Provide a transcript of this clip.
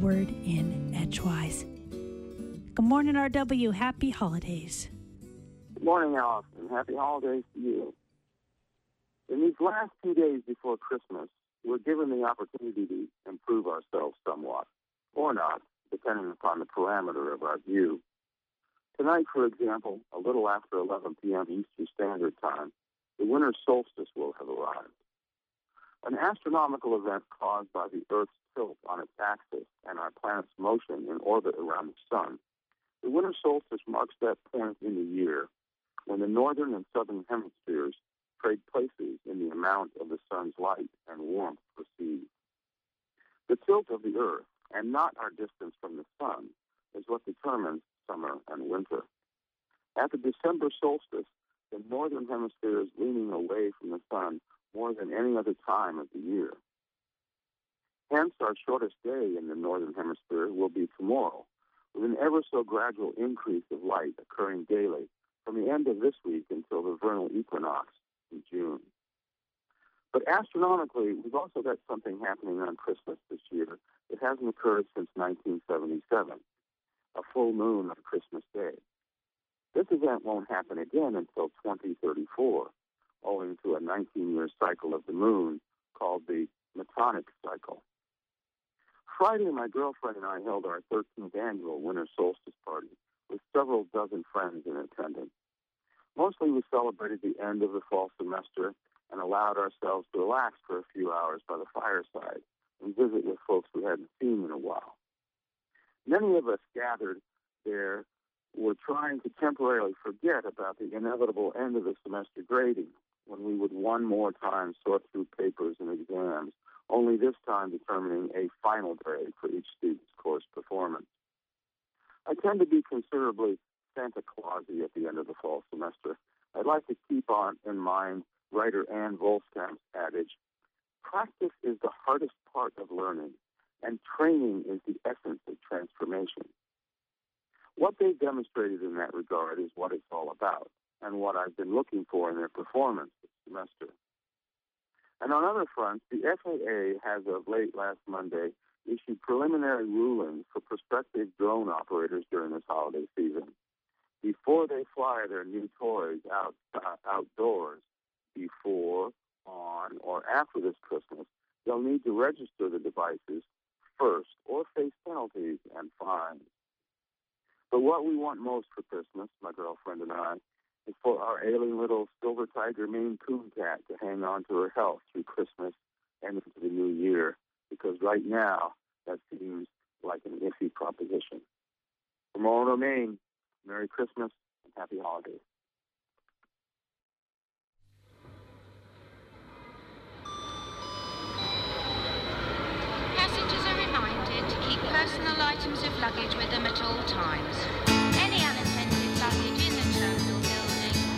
word in Edgewise. Good morning, RW. Happy holidays. Good morning, Allison. Happy holidays to you. In these last two days before Christmas, we're given the opportunity to improve ourselves somewhat, or not, depending upon the parameter of our view. Tonight, for example, a little after 11 p.m. Eastern Standard Time, the winter solstice will have arrived. An astronomical event caused by the Earth's tilt on its axis and our planet's motion in orbit around the Sun. The winter solstice marks that point in the year when the northern and southern hemispheres trade places in the amount of the sun's light and warmth received. The tilt of the Earth, and not our distance from the sun, is what determines summer and winter. At the December solstice, the northern hemisphere is leaning away from the sun more than any other time of the year. Hence, our shortest day in the northern hemisphere will be tomorrow, with an ever so gradual increase of light occurring daily from the end of this week until the vernal equinox in June. But astronomically, we've also got something happening on Christmas this year that hasn't occurred since 1977 a full moon on Christmas Day. This event won't happen again until 2034, owing to a 19 year cycle of the moon called the Metonic cycle. Friday, my girlfriend and I held our 13th annual winter solstice party with several dozen friends in attendance. Mostly we celebrated the end of the fall semester and allowed ourselves to relax for a few hours by the fireside and visit with folks we hadn't seen in a while. Many of us gathered there were trying to temporarily forget about the inevitable end of the semester grading when we would one more time sort through papers and exams, only this time determining a final grade for each student's course performance. I tend to be considerably Santa Clausy at the end of the fall semester. I'd like to keep on in mind writer Ann Voskamp's adage, practice is the hardest part of learning, and training is the essence of transformation. What they've demonstrated in that regard is what it's all about, and what I've been looking for in their performance this semester. And on other fronts, the FAA has of late last Monday issued preliminary rulings for prospective drone operators during this holiday season. Before they fly their new toys out uh, outdoors, before, on, or after this Christmas, they'll need to register the devices first or face penalties and fines. But what we want most for Christmas, my girlfriend and I, for our ailing little silver tiger Maine Coon cat to hang on to her health through Christmas and into the new year, because right now that seems like an iffy proposition. From Orono, Maine, Merry Christmas and Happy Holidays. Passengers are reminded to keep personal items of luggage with them at all times.